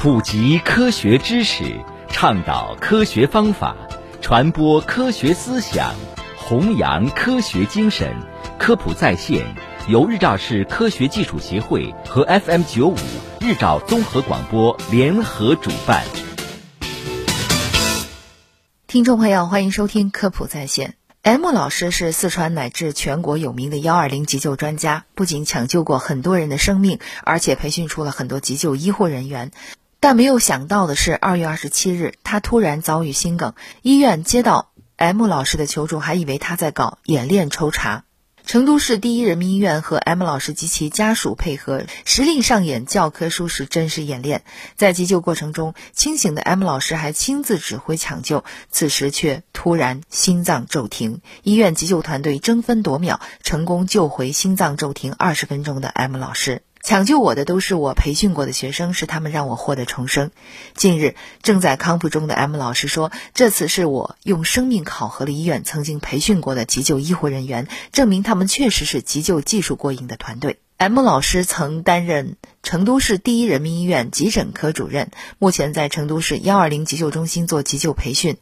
普及科学知识，倡导科学方法，传播科学思想，弘扬科学精神。科普在线由日照市科学技术协会和 FM 九五日照综合广播联合主办。听众朋友，欢迎收听科普在线。M 老师是四川乃至全国有名的幺二零急救专家，不仅抢救过很多人的生命，而且培训出了很多急救医护人员。但没有想到的是，二月二十七日，他突然遭遇心梗。医院接到 M 老师的求助，还以为他在搞演练抽查。成都市第一人民医院和 M 老师及其家属配合，实力上演教科书式真实演练。在急救过程中，清醒的 M 老师还亲自指挥抢救，此时却突然心脏骤停。医院急救团队争分夺秒，成功救回心脏骤停二十分钟的 M 老师。抢救我的都是我培训过的学生，是他们让我获得重生。近日，正在康复中的 M 老师说：“这次是我用生命考核了医院曾经培训过的急救医护人员，证明他们确实是急救技术过硬的团队。”M 老师曾担任成都市第一人民医院急诊科主任，目前在成都市幺二零急救中心做急救培训。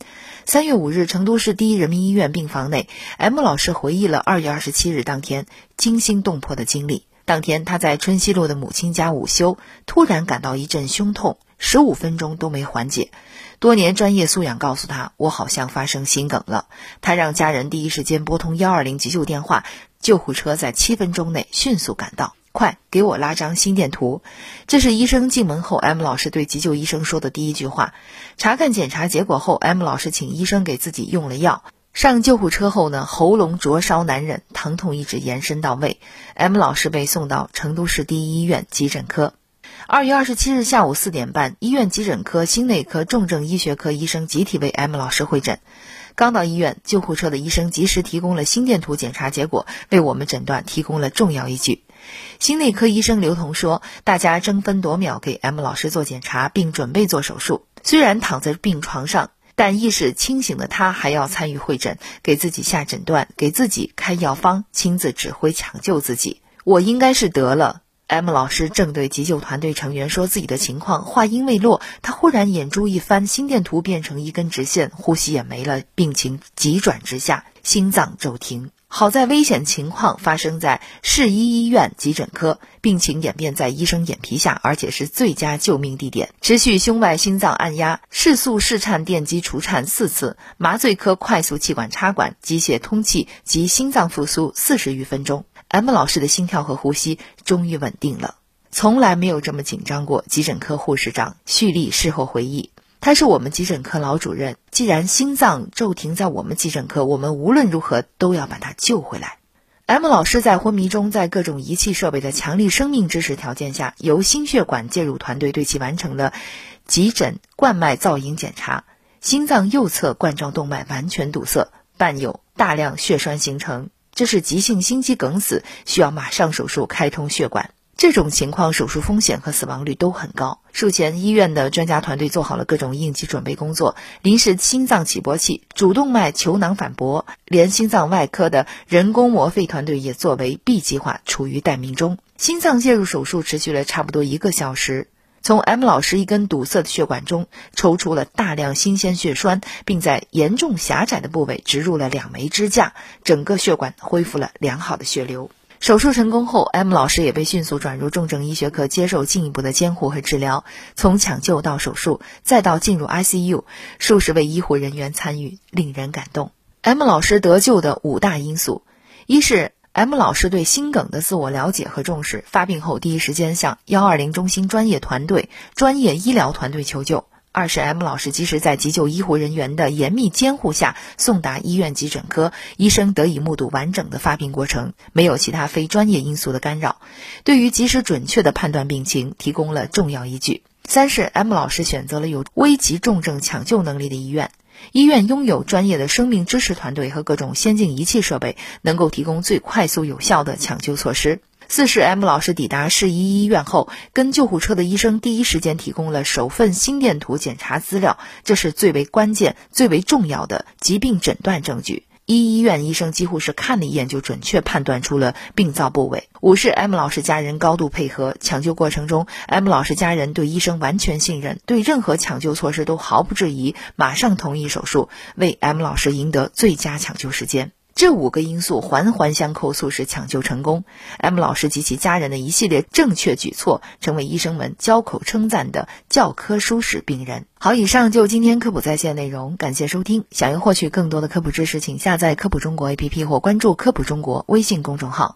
三月五日，成都市第一人民医院病房内，M 老师回忆了二月二十七日当天惊心动魄的经历。当天，他在春熙路的母亲家午休，突然感到一阵胸痛，十五分钟都没缓解。多年专业素养告诉他，我好像发生心梗了。他让家人第一时间拨通幺二零急救电话，救护车在七分钟内迅速赶到。快给我拉张心电图！这是医生进门后，M 老师对急救医生说的第一句话。查看检查结果后，M 老师请医生给自己用了药。上救护车后呢，喉咙灼烧难忍，疼痛一直延伸到胃。M 老师被送到成都市第一医院急诊科。二月二十七日下午四点半，医院急诊科心内科重症医学科医生集体为 M 老师会诊。刚到医院，救护车的医生及时提供了心电图检查结果，为我们诊断提供了重要依据。心内科医生刘彤说：“大家争分夺秒给 M 老师做检查，并准备做手术。虽然躺在病床上。”但意识清醒的他还要参与会诊，给自己下诊断，给自己开药方，亲自指挥抢救自己。我应该是得了。M 老师正对急救团队成员说自己的情况，话音未落，他忽然眼珠一翻，心电图变成一根直线，呼吸也没了，病情急转直下，心脏骤停。好在危险情况发生在市一医院急诊科，病情演变在医生眼皮下，而且是最佳救命地点。持续胸外心脏按压、室速室颤电击除颤四次，麻醉科快速气管插管、机械通气及心脏复苏四十余分钟。M 老师的心跳和呼吸终于稳定了，从来没有这么紧张过。急诊科护士长旭丽事后回忆。他是我们急诊科老主任，既然心脏骤停在我们急诊科，我们无论如何都要把他救回来。M 老师在昏迷中，在各种仪器设备的强力生命支持条件下，由心血管介入团队对其完成了急诊冠脉造影检查，心脏右侧冠状动脉完全堵塞，伴有大量血栓形成，这是急性心肌梗死，需要马上手术开通血管。这种情况，手术风险和死亡率都很高。术前，医院的专家团队做好了各种应急准备工作，临时心脏起搏器、主动脉球囊反搏，连心脏外科的人工膜肺团队也作为 B 计划，处于待命中。心脏介入手术持续了差不多一个小时，从 M 老师一根堵塞的血管中抽出了大量新鲜血栓，并在严重狭窄的部位植入了两枚支架，整个血管恢复了良好的血流。手术成功后，M 老师也被迅速转入重症医学科接受进一步的监护和治疗。从抢救到手术，再到进入 ICU，数十位医护人员参与，令人感动。M 老师得救的五大因素：一是 M 老师对心梗的自我了解和重视，发病后第一时间向幺二零中心专业团队、专业医疗团队求救。二是 M 老师及时在急救医护人员的严密监护下送达医院急诊科，医生得以目睹完整的发病过程，没有其他非专业因素的干扰，对于及时准确的判断病情提供了重要依据。三是 M 老师选择了有危急重症抢救能力的医院，医院拥有专业的生命支持团队和各种先进仪器设备，能够提供最快速有效的抢救措施。四是 M 老师抵达市一医院后，跟救护车的医生第一时间提供了首份心电图检查资料，这是最为关键、最为重要的疾病诊断证据。一医院医生几乎是看了一眼就准确判断出了病灶部位。五是 M 老师家人高度配合，抢救过程中，M 老师家人对医生完全信任，对任何抢救措施都毫不质疑，马上同意手术，为 M 老师赢得最佳抢救时间。这五个因素环环相扣，促使抢救成功。M 老师及其家人的一系列正确举措，成为医生们交口称赞的教科书式病人。好，以上就今天科普在线内容，感谢收听。想要获取更多的科普知识，请下载科普中国 APP 或关注科普中国微信公众号。